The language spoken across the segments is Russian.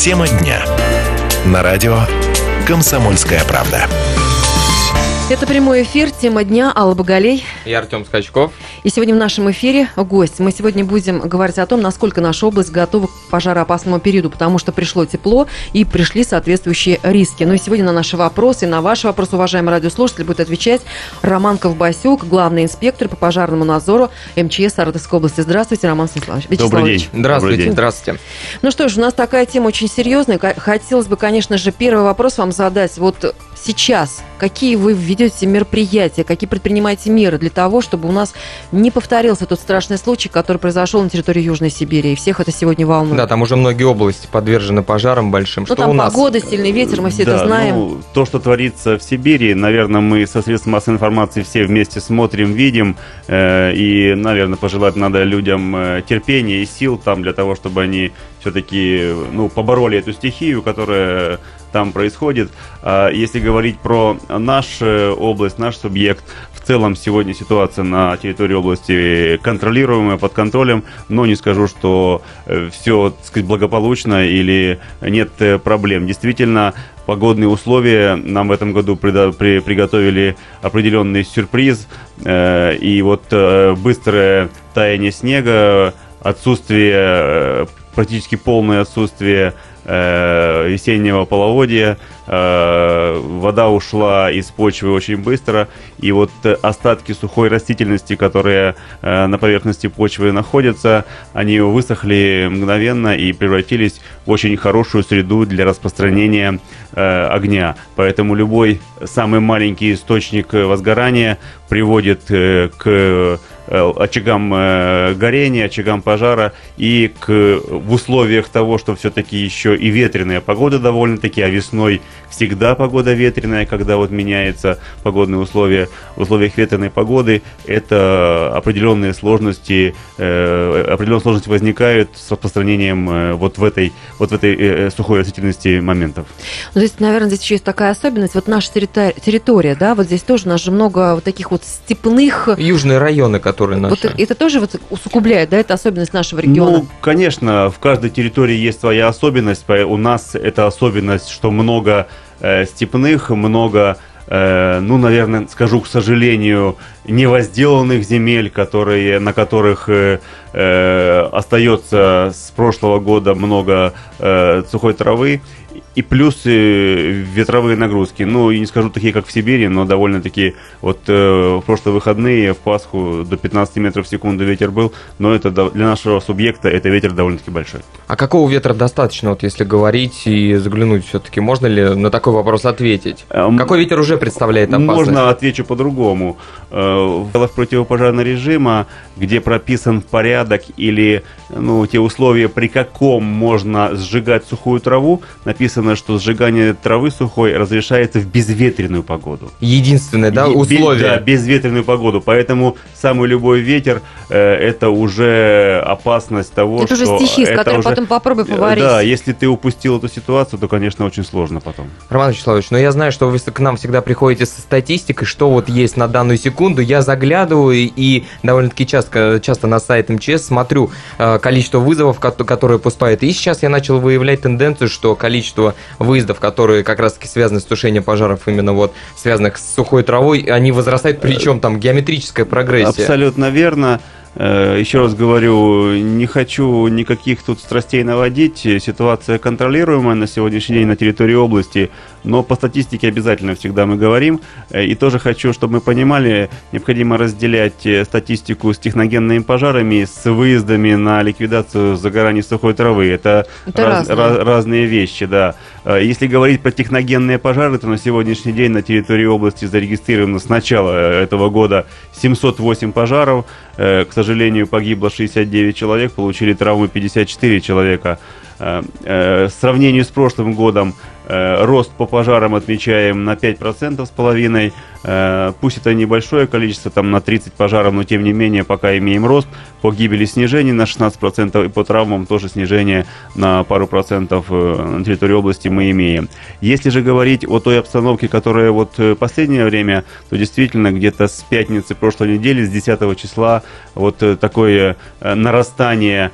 Тема дня. На радио «Комсомольская правда». Это прямой эфир, тема дня, Алла Боголей. И Артем Скачков. И сегодня в нашем эфире гость. Мы сегодня будем говорить о том, насколько наша область готова к пожароопасному периоду, потому что пришло тепло и пришли соответствующие риски. Ну и сегодня на наши вопросы, на ваши вопросы, уважаемые радиослушатели, будет отвечать Роман Ковбасюк, главный инспектор по пожарному надзору МЧС Саратовской области. Здравствуйте, Роман Станиславович. Добрый день. Здравствуйте. Добрый день. Здравствуйте. Ну что ж, у нас такая тема очень серьезная. Хотелось бы, конечно же, первый вопрос вам задать. Вот сейчас какие вы ведете мероприятия, какие предпринимаете меры для того, чтобы у нас не повторился тот страшный случай, который произошел на территории Южной Сибири, и всех это сегодня волнует. Да, там уже многие области подвержены пожарам большим. Ну, Что там у нас? погода, сильный ветер, мы все Да, это знаем. ну, то, что творится в Сибири, наверное, мы со средств массовой информации все вместе смотрим, видим. э, и, наверное, пожелать надо людям э, терпения и сил там для того, чтобы они все-таки ну, побороли эту стихию, которая там происходит. А если говорить про нашу область, наш субъект, в целом сегодня ситуация на территории области контролируемая, под контролем, но не скажу, что все так сказать, благополучно или нет э, проблем. Действительно, погодные условия нам в этом году приготовили определенный сюрприз. Э, и вот э, быстрое таяние снега, отсутствие, э, практически полное отсутствие э, весеннего половодья, э, вода ушла из почвы очень быстро, и вот э, остатки сухой растительности, которые на поверхности почвы находятся, они высохли мгновенно и превратились в очень хорошую среду для распространения огня. Поэтому любой самый маленький источник возгорания приводит к очагам э, горения, очагам пожара и к, в условиях того, что все-таки еще и ветреная погода довольно-таки, а весной всегда погода ветреная, когда вот меняются погодные условия. В условиях ветреной погоды это определенные сложности, э, определенные сложности возникают с распространением э, вот в этой, вот в этой э, сухой растительности моментов. Ну, здесь, наверное, здесь еще есть такая особенность. Вот наша территори- территория, да, вот здесь тоже у нас же много вот таких вот степных... Южные районы, которые Вот наши. это тоже вот усугубляет, да, это особенность нашего региона? Ну, конечно, в каждой территории есть своя особенность. У нас это особенность, что много э, степных, много, э, ну, наверное, скажу, к сожалению, невозделанных земель, которые, на которых э, остается с прошлого года много сухой травы. И плюс ветровые нагрузки. Ну, и не скажу такие, как в Сибири, но довольно-таки вот э, в прошлые выходные в Пасху до 15 метров в секунду ветер был, но это для нашего субъекта это ветер довольно-таки большой. А какого ветра достаточно, вот если говорить и заглянуть все-таки? Можно ли на такой вопрос ответить? Эм, Какой ветер уже представляет опасность? Можно отвечу по-другому. Э, В противопожарного режима, где прописан порядок или ну, те условия, при каком можно сжигать сухую траву, написано, что сжигание травы сухой разрешается в безветренную погоду. Единственное, да, условие. Да, безветренную погоду. Поэтому самый любой ветер э, это уже опасность того, это уже что стихи, с это которой уже- потом попробуй Э, поварить. Да, если ты упустил эту ситуацию, то, конечно, очень сложно потом. Роман Вячеславович, но я знаю, что вы к нам всегда приходите со статистикой, что вот есть на данную секунду. Я заглядываю и довольно-таки часто, часто на сайт МЧС смотрю э, количество вызовов, ко- которые поступают. И сейчас я начал выявлять тенденцию, что количество выездов, которые как раз-таки связаны с тушением пожаров, именно вот связанных с сухой травой, они возрастают, причем там геометрическая прогрессия. Абсолютно верно. Э, Еще раз говорю, не хочу никаких тут страстей наводить. Ситуация контролируемая на сегодняшний день на территории области, но по статистике обязательно всегда мы говорим. Э, И тоже хочу, чтобы мы понимали, необходимо разделять э, статистику с техногенными пожарами, с выездами на ликвидацию загораний сухой травы. Это, Это раз- разные. ra- разные вещи, да. Если говорить про техногенные пожары, то на сегодняшний день на территории области зарегистрировано с начала этого года 708 пожаров. Э, К сожалению, погибло 69 человек, получили травмы 54 человека. Э, э, В сравнении с прошлым годом рост по пожарам отмечаем на 5% с половиной. Э, пусть это небольшое количество, там на 30 пожаров, но тем не менее пока имеем рост. По гибели снижение на 16% и по травмам тоже снижение на пару процентов э, на территории области мы имеем. Если же говорить о той обстановке, которая вот э, последнее время, то действительно где-то с пятницы прошлой недели, с 10 числа, вот такое нарастание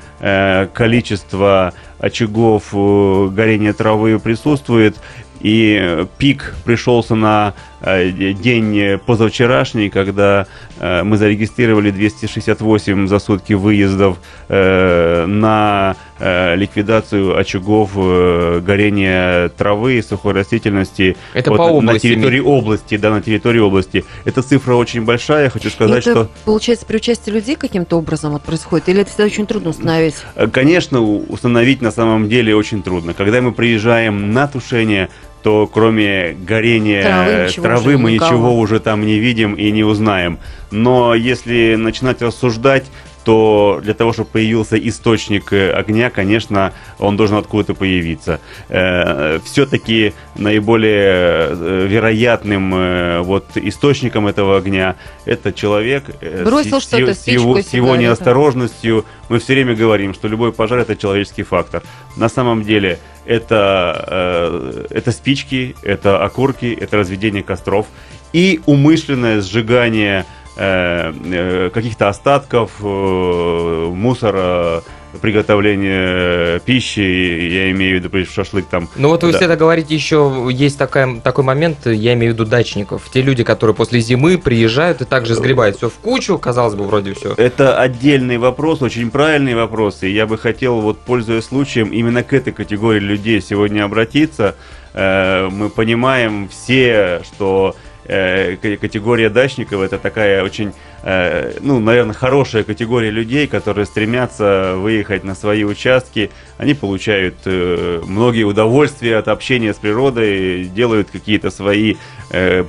количества очагов горения травы присутствует. И пик пришелся на Э, день позавчерашний, когда э, мы зарегистрировали 268 за сутки выездов э, на ликвидацию очагов горения травы и сухой растительности Это вот, по области, на территории области, да, на территории области. Эта цифра очень большая, хочу сказать, это, что... получается, при участии людей каким-то образом вот происходит, или это всегда очень трудно установить? Конечно, установить на самом деле очень трудно. Когда мы приезжаем на тушение, то кроме горения травы, травы мы никого. ничего уже там не видим и не узнаем. Но если начинать рассуждать, то для того, чтобы появился источник э, огня, конечно, он должен откуда-то появиться. Э, все-таки наиболее э, вероятным вот источником этого огня это человек. Бросил с, что-то, с его, с его неосторожностью. Мы все время говорим, что любой пожар это человеческий фактор. На самом деле это, это спички, это окурки, это разведение костров и умышленное сжигание каких-то остатков, э, мусора, приготовления пищи, я имею в виду шашлык там. Ну вот вы да. всегда говорите, еще есть такая, такой момент, я имею в виду дачников. Те люди, которые после зимы приезжают и также сгребают все в кучу, казалось бы, вроде все. Это отдельный вопрос, очень правильный вопрос, и я бы хотел, вот пользуясь случаем, именно к этой категории людей сегодня обратиться. Э, мы понимаем все, что э, категория дачников это такая очень Э, ну, наверное, хорошая категория людей, которые стремятся выехать на свои участки. Они получают э, многие удовольствия от общения с природой, делают какие-то свои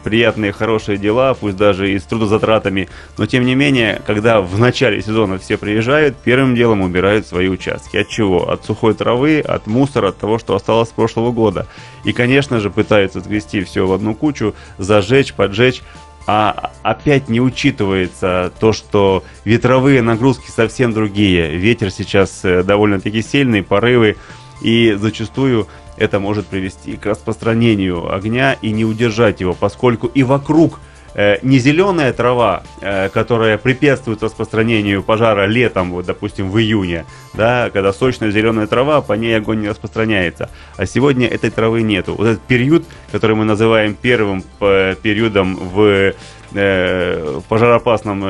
приятные, хорошие дела, пусть даже и с трудозатратами. Но, тем не менее, когда в начале сезона все приезжают, первым делом убирают свои участки. От чего? От сухой травы, от мусора, от того, что осталось с прошлого года. И, конечно же, пытаются сгрести все в одну кучу, зажечь, поджечь а опять не учитывается то, что ветровые нагрузки совсем другие. Ветер сейчас э, довольно-таки сильный, порывы, и зачастую это может привести к распространению огня и не удержать его, поскольку и вокруг не зеленая трава, э, которая препятствует распространению пожара летом, вот, допустим, в июне, да, когда сочная зеленая трава, по ней огонь не распространяется. А сегодня этой травы нету. Вот этот период, который мы называем первым э, периодом в в пожароопасном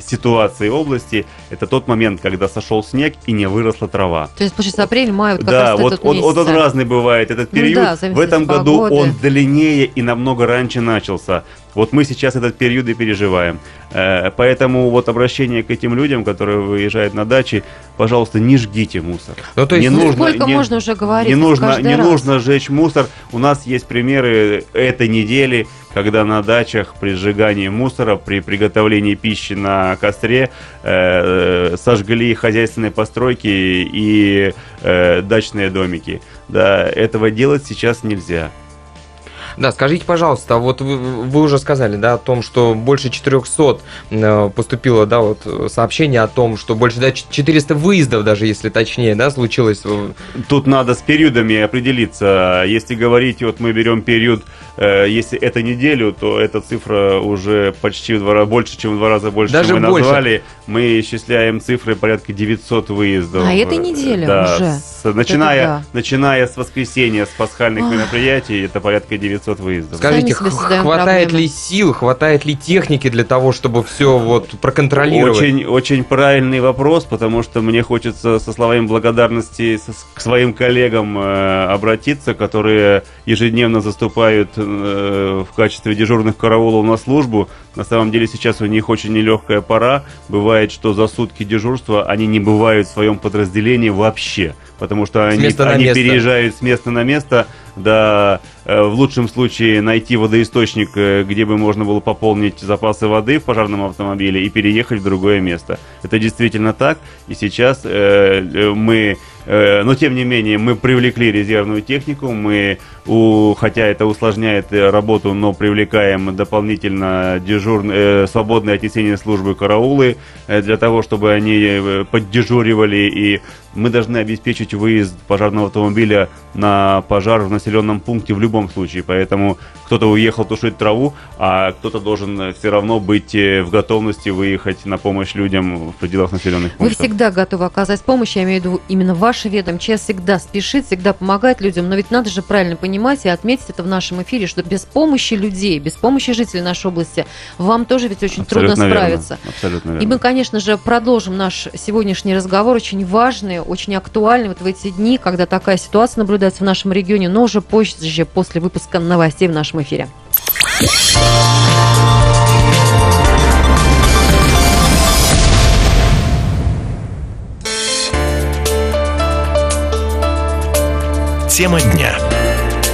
ситуации области, это тот момент, когда сошел снег и не выросла трава. То есть, получается, апрель, май, вот как да, раз вот этот он, он, он разный бывает этот период. Ну, да, в этом году он длиннее и намного раньше начался. Вот мы сейчас этот период и переживаем. Э, поэтому вот обращение к этим людям, которые выезжают на дачи, пожалуйста, не жгите мусор. Ну, то есть, не ну, нужно, сколько не, можно уже говорить? Не нужно, не раз? нужно сжечь мусор. У нас есть примеры этой недели, когда на дачах при сжигании мусора, при приготовлении пищи на костре э, сожгли хозяйственные постройки и э, дачные домики. Да, этого делать сейчас нельзя. Да, скажите, пожалуйста, вот вы, вы уже сказали, да, о том, что больше 400 э, поступило, да, вот сообщение о том, что больше, да, 400 выездов даже, если точнее, да, случилось. Тут надо с периодами определиться. Если говорить, вот мы берем период, э, если это неделю, то эта цифра уже почти в два раза больше, чем в два раза больше, даже чем мы больше. назвали. Мы исчисляем цифры порядка 900 выездов. А это неделя да, уже. С, начиная, да. начиная с воскресенья, с пасхальных Ох. мероприятий, это порядка 900 500 выездов. Скажите, хватает проблемы. ли сил, хватает ли техники для того, чтобы все вот проконтролировать? Очень, очень правильный вопрос, потому что мне хочется со словами благодарности к своим коллегам э, обратиться, которые ежедневно заступают э, в качестве дежурных караулов на службу. На самом деле сейчас у них очень нелегкая пора. Бывает, что за сутки дежурства они не бывают в своем подразделении вообще потому что они, они переезжают с места на место, да, э, в лучшем случае найти водоисточник, э, где бы можно было пополнить запасы воды в пожарном автомобиле и переехать в другое место. Это действительно так, и сейчас э, мы Э, но, тем не менее, мы привлекли резервную технику, мы, у, хотя это усложняет э, работу, но привлекаем дополнительно дежурные, э, свободные отнесения службы караулы для того, чтобы они поддежуривали и мы должны обеспечить выезд пожарного автомобиля на пожар в населенном пункте в любом случае. Поэтому кто-то уехал тушить траву, а кто-то должен все равно быть э, в готовности выехать на помощь людям в пределах населенных пунктов. Вы всегда готовы оказать помощь, я имею в виду именно ваше ведомство. МЧС всегда спешит, всегда помогает людям, но ведь надо же правильно понимать и отметить это в нашем эфире, что без помощи людей, без помощи жителей нашей области вам тоже ведь очень Абсолютно трудно верно. справиться. Абсолютно верно. И мы, конечно же, продолжим наш сегодняшний разговор, очень важный, очень актуальный вот в эти дни, когда такая ситуация наблюдается в нашем регионе, но уже позже, после выпуска новостей в нашем эфире. Тема дня.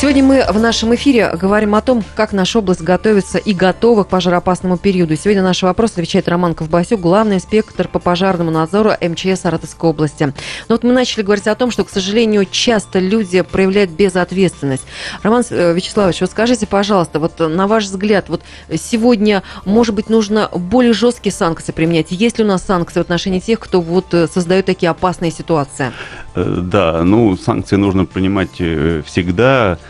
Сегодня мы в нашем эфире говорим о том, как наша область готовится и готова к пожароопасному периоду. Сегодня на наш вопрос отвечает Роман Ковбасюк, главный инспектор по пожарному надзору МЧС Саратовской области. Но вот мы начали говорить о том, что, к сожалению, часто люди проявляют безответственность. Роман э, Вячеславович, вот скажите, пожалуйста, вот на ваш взгляд, вот сегодня, может быть, нужно более жесткие санкции применять? Есть ли у нас санкции в отношении тех, кто вот э, создает такие опасные ситуации? Э, Да, ну, санкции нужно принимать э, всегда, э,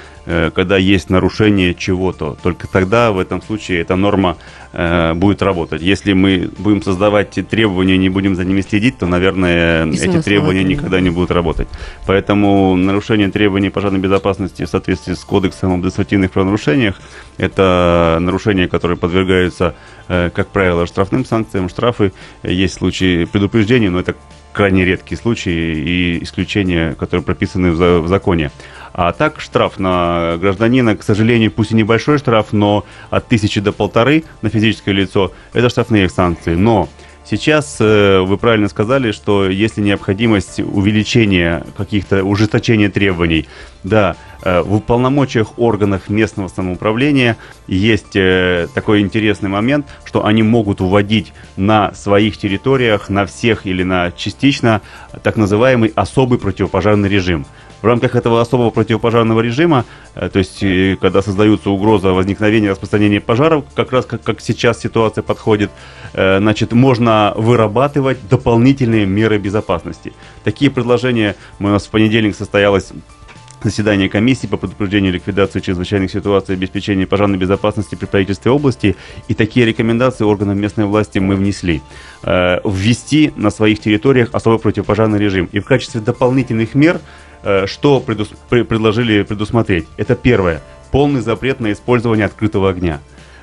когда есть нарушение чего-то. Только тогда в этом случае эта норма э, будет работать. Если мы будем создавать требования и не будем за ними следить, то, наверное, И эти требования нет. никогда не будут работать. Поэтому нарушение требований пожарной безопасности в соответствии с Кодексом об административных правонарушениях это нарушения, которые подвергаются, э, как правило, штрафным санкциям, штрафы. Есть случаи предупреждения, но это крайне редкие случаи и исключения, которые прописаны в, в законе. А так штраф на гражданина, к сожалению, пусть и небольшой штраф, но от тысячи до полторы на физическое лицо, это штрафные санкции. Но сейчас э, вы правильно сказали, что если необходимость увеличения каких-то ужесточения требований, да, э, в полномочиях органов местного самоуправления есть э, такой интересный момент, что они могут вводить на своих территориях, на всех или на частично, так называемый особый противопожарный режим. В рамках этого особого противопожарного режима, э, то есть э, когда создаются угроза возникновения распространения пожаров, как раз как, как сейчас ситуация подходит, э, значит, можно вырабатывать дополнительные меры безопасности. Такие предложения у нас в понедельник состоялось заседание комиссии по предупреждению ликвидации чрезвычайных ситуаций и обеспечению пожарной безопасности при правительстве области. И такие рекомендации органам местной власти мы внесли. Э, ввести на своих территориях особый противопожарный режим. И в качестве дополнительных мер, э, что предус- пре- предложили предусмотреть? Это первое. Полный запрет на использование открытого огня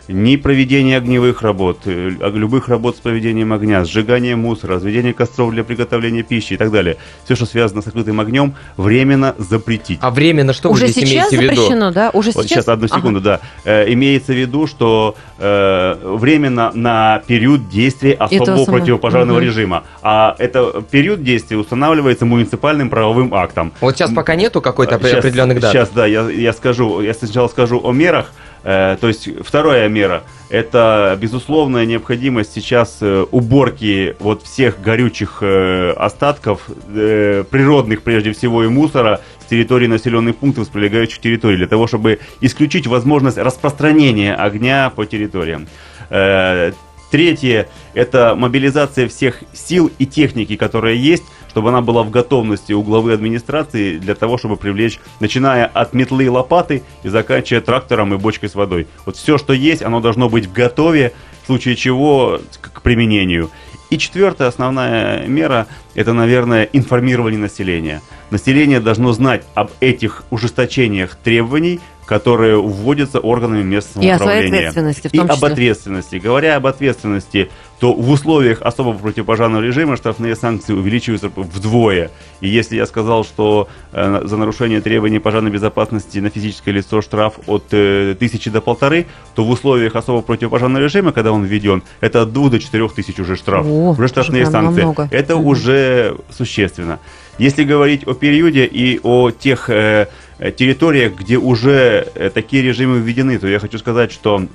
ни проведение огневых работ, э, а- любых работ с проведением огня, сжигание мусора, разведение костров для приготовления пищи и так далее. Все, что связано с открытым огнем, временно запретить. А временно что Уже вы здесь сейчас имеете в виду? запрещено, да? Уже Вот сейчас? сейчас, одну Ага. секунду, да. Э, имеется в виду, что э, временно на период действия особого Этого самого- противопожарного Мгм. режима. А это период действия устанавливается муниципальным правовым актом. Вот сейчас пока нету какой-то Щас- определенных дат. Сейчас, да, я, я скажу, я сначала скажу о мерах. Э, то есть вторая мера – это безусловная необходимость сейчас э, уборки вот всех горючих э, остатков, природных прежде всего и мусора с территории населенных пунктов, с прилегающих территорий, для того, чтобы исключить возможность распространения огня по территориям. Третье – это мобилизация всех сил и техники, которая есть, чтобы она была в готовности у главы администрации для того, чтобы привлечь, начиная от метлы и лопаты и заканчивая трактором и бочкой с водой. Вот все, что есть, оно должно быть в готове, в случае чего к применению. И четвертая основная мера – это, наверное, информирование населения. Население должно знать об этих ужесточениях требований, которые вводятся органами местного И о своей управления. ответственности в И том об числе. ответственности. Говоря об ответственности, то в условиях особого противопожарного режима штрафные санкции увеличиваются вдвое. И если я сказал, что э, за нарушение требований пожарной безопасности на физическое лицо штраф от э, тысячи до полторы, то в условиях особого противопожарного режима, когда он введен, это от двух до четырех тысяч уже штраф. О, уже штрафные санкции. намного. Это Мгм. уже существенно. Если говорить о периоде и о тех э, э, территориях, где уже э, такие режимы введены, то я хочу сказать, что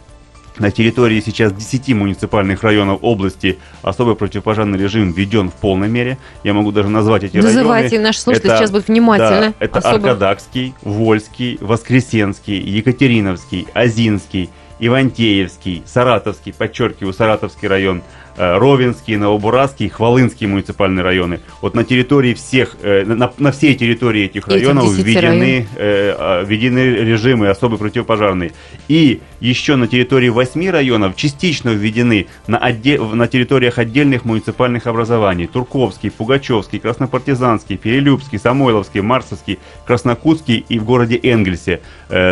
На территории сейчас 10 муниципальных районов области особый противопожарный режим введен в полной мере. Я могу даже назвать эти Называйте, районы. наши слушатели Это- сейчас будут внимательны. Да, это Особо. Аркадакский, Вольский, Воскресенский, Екатериновский, Озинский, Ивантеевский, Саратовский, подчеркиваю, Саратовский район, Ровенский, Новобурасский, Хвалынский муниципальные районы. Вот на территории всех, э, на, на всей территории этих Этих районов 10 введены, э, а, введены режимы особый противопожарный. И еще на территории 8 районов частично введены на, отде- на территориях отдельных муниципальных образований. Турковский, Пугачевский, Краснопартизанский, Перелюбский, Самойловский, Марсовский, Краснокутский и в городе Энгельсе э,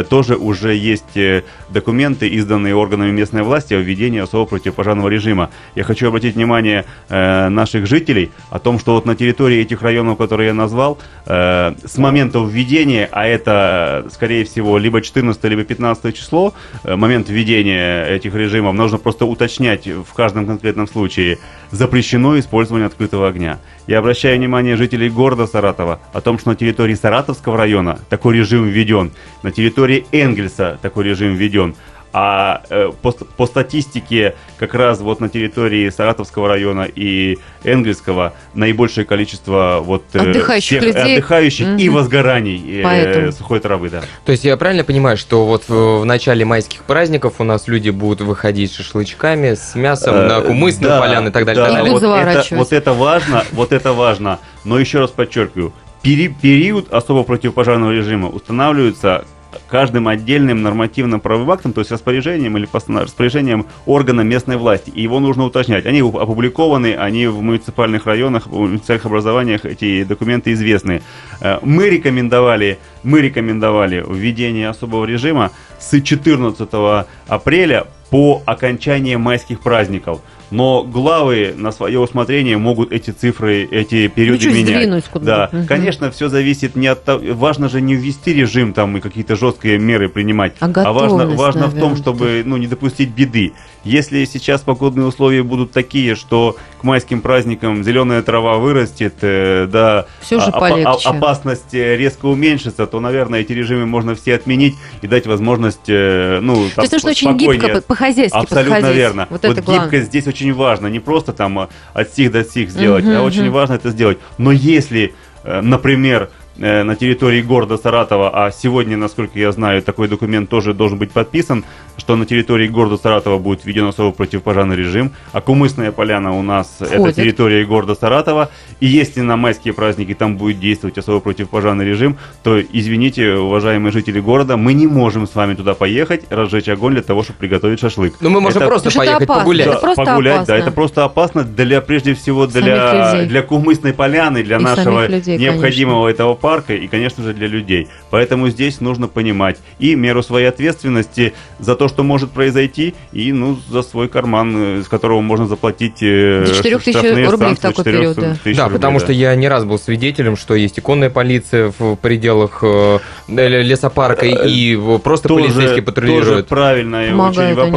тоже уже есть э, документы, изданные органами местной власти о введении особого противопожарного режима. Я хочу обратить внимание э, наших жителей о том, что вот на территории этих районов, которые я назвал, э, с момента введения, а это, э, скорее всего, либо 14, либо 15 число, э, момент введения этих режимов, нужно просто уточнять в каждом конкретном случае, запрещено использование открытого огня. Я обращаю внимание жителей города Саратова о том, что на территории Саратовского района такой режим введен, на территории Энгельса такой режим введен. А э, по, по статистике, как раз вот на территории Саратовского района и Энгельского наибольшее количество вот э, Отдыхающих всех людей. отдыхающих и Мгм. возгораний э, Поэтому. сухой травы, да. То есть я правильно понимаю, что вот в, в начале майских праздников у нас люди будут выходить с шашлычками, с мясом на Э, кумысную да, поляну и так далее. да, так далее. И будут вот, это, вот это важно, вот это важно. Но еще раз подчеркиваю, пери- период особо противопожарного режима устанавливается каждым отдельным нормативно-правовым актом, то есть распоряжением или распоряжением органа местной власти. И его нужно уточнять. Они оп- опубликованы, они в муниципальных районах, в муниципальных образованиях, эти документы известны. Э, Мы рекомендовали, мы рекомендовали введение особого режима с 14 апреля по окончании майских праздников. Но главы на свое усмотрение могут эти цифры, эти периоды чуть менять. Да, Мгм. конечно, все зависит не от того, важно же не ввести режим там и какие-то жесткие меры принимать, А важно, готовность, важно в том, наверное, чтобы ну, не допустить беды. Если сейчас погодные условия будут такие, что к майским праздникам зеленая трава вырастет, э, да, Всё же а- полегче. а- опасность э, резко уменьшится, то, наверное, эти режимы можно все отменить и дать возможность, э, ну, То там, есть нужно очень гибко, по- по-хозяйски Абсолютно подходить. верно. Вот, Вот, это главное. гибкость здесь очень важно. Не просто там а, от сих до сих сделать, Мгм, а очень мгм. важно это сделать. Но если, например, на территории города Саратова, а сегодня, насколько я знаю, такой документ тоже должен быть подписан, что на территории города Саратова будет введен особый противопожарный режим, а Кумысная поляна у нас это Входит. территория города Саратова, и если на майские праздники там будет действовать особый противопожарный режим, то, извините, уважаемые жители города, мы не можем с вами туда поехать, разжечь огонь для того, чтобы приготовить шашлык. Ну, мы можем Это- просто Потому это поехать опасно. погулять. Это просто погулять, опасно. да, это просто опасно для, прежде всего, для, для Кумысной поляны, для И нашего людей, необходимого этого парка и, конечно же, для людей. Поэтому здесь нужно понимать и меру своей ответственности за то, что может произойти, и, ну, за свой карман, э, с которого можно заплатить э, До 4 тысяч рублей в такой 4 период, да. Да, рублей, потому да. что я не раз был свидетелем, что есть иконная полиция в пределах э, лесопарка и в- просто полицейские тоже патрулируют. правильный Помогают очень они.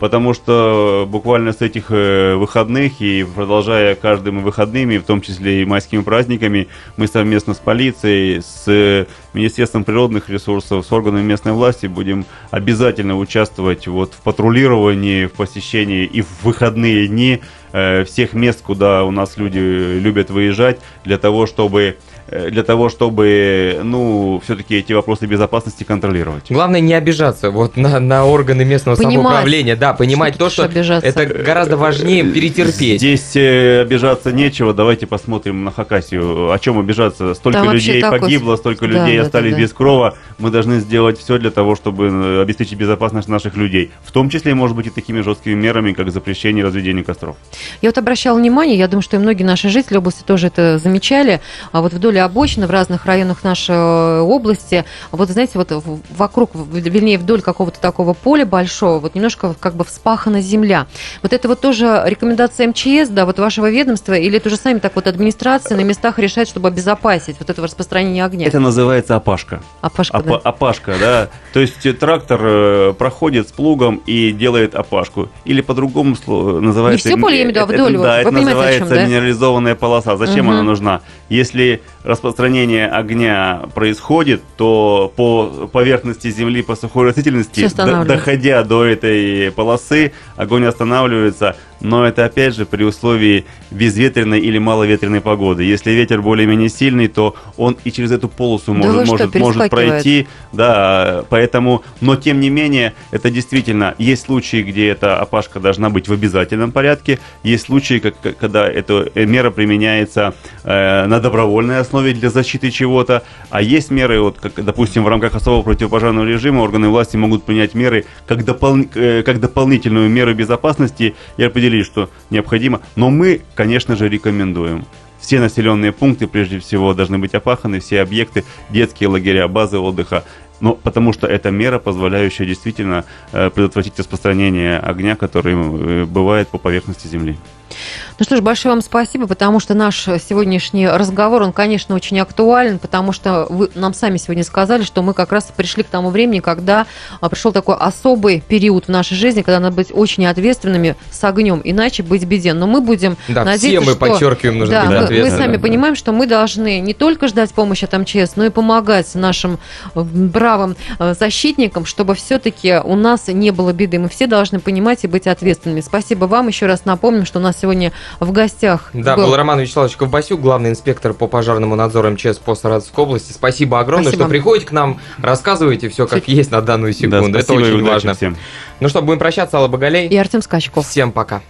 Потому что буквально с этих э, выходных и продолжая каждыми выходными, в том числе и майскими праздниками, мы совместно с полицией, с э, Министерством природных ресурсов, с органами местной власти будем обязательно участвовать вот в патрулировании, в посещении и в выходные дни э, всех мест, куда у нас люди любят выезжать, для того, чтобы э, для того, чтобы, ну, все-таки эти вопросы безопасности контролировать. Главное не обижаться вот на, на органы местного Понимать. самоуправления, да, понимать Что то, что обижаться? это гораздо важнее перетерпеть. Здесь э, обижаться нечего. Давайте посмотрим на Хакасию. О чем обижаться? Столько Там людей такой- погибло, столько Да, людей да, остались да, да. без крова. Мы должны сделать все для того, чтобы э, обеспечить безопасность наших людей. В том числе, может быть, и такими жесткими мерами, как запрещение разведения костров. Я вот обращала внимание, я думаю, что и многие наши жители области тоже это замечали, а вот вдоль обочины в разных районах нашей э, области, вот знаете, вот вокруг, вернее, вдоль какого-то такого поля большого, вот немножко как бы вспахана земля. Вот это вот тоже рекомендация МЧС, да, вот вашего ведомства, или это уже сами так вот администрация на местах решает, чтобы обезопасить вот это распространение огня? Это называется опашка. А Пашка, Опа-. Опашка, да. То есть э, трактор э, проходит с плугом и делает опашку. Или по-другому сло- называется... Не всё поле, я имею в виду, а вдоль это- вот. Да, Вы это о чем, называется да? минерализованная полоса. Зачем Мгм. она нужна? Если распространение огня происходит, то по поверхности земли, по сухой растительности, до, доходя до этой полосы, огонь останавливается, но это опять же при условии безветренной или маловетренной погоды. Если ветер более-менее сильный, то он и через эту полосу может, да может, может пройти. Да, поэтому, но тем не менее, это действительно, есть случаи, где эта опашка должна быть в обязательном порядке, есть случаи, как, когда эта мера применяется э, на добровольной основе для защиты чего-то, а есть меры, вот, как, допустим, в рамках особого противопожарного режима органы власти могут принять меры как, допол, э, как дополнительную меру безопасности и определить, что необходимо. Но мы, конечно же, рекомендуем все населенные пункты, прежде всего, должны быть опаханы, все объекты, детские лагеря, базы отдыха. Но потому что это мера, позволяющая действительно э, предотвратить распространение огня, который э, бывает по поверхности Земли. Ну что ж, большое вам спасибо, потому что наш сегодняшний разговор, он, конечно, очень актуален, потому что вы нам сами сегодня сказали, что мы как раз пришли к тому времени, когда а, пришел такой особый период в нашей жизни, когда надо быть очень ответственными с огнем, иначе быть беде. Но мы будем да, надеяться, все мы что... подчеркиваем, нужно да, быть мы, мы сами да. понимаем, что мы должны не только ждать помощи от МЧС, но и помогать нашим э, бравым э, защитникам, чтобы все-таки у нас не было беды. Мы все должны понимать и быть ответственными. Спасибо вам. Еще раз напомним, что у нас сегодня в гостях. Да, был, был Роман Вячеславович Ковбасюк, главный инспектор по пожарному надзору МЧС по Саратовской области. Спасибо огромное, спасибо. что приходите к нам, рассказываете все как все. есть на данную секунду. Да, Это очень важно. Всем. Ну что, будем прощаться, Алла Багалей. И Артем Скачков. Всем пока.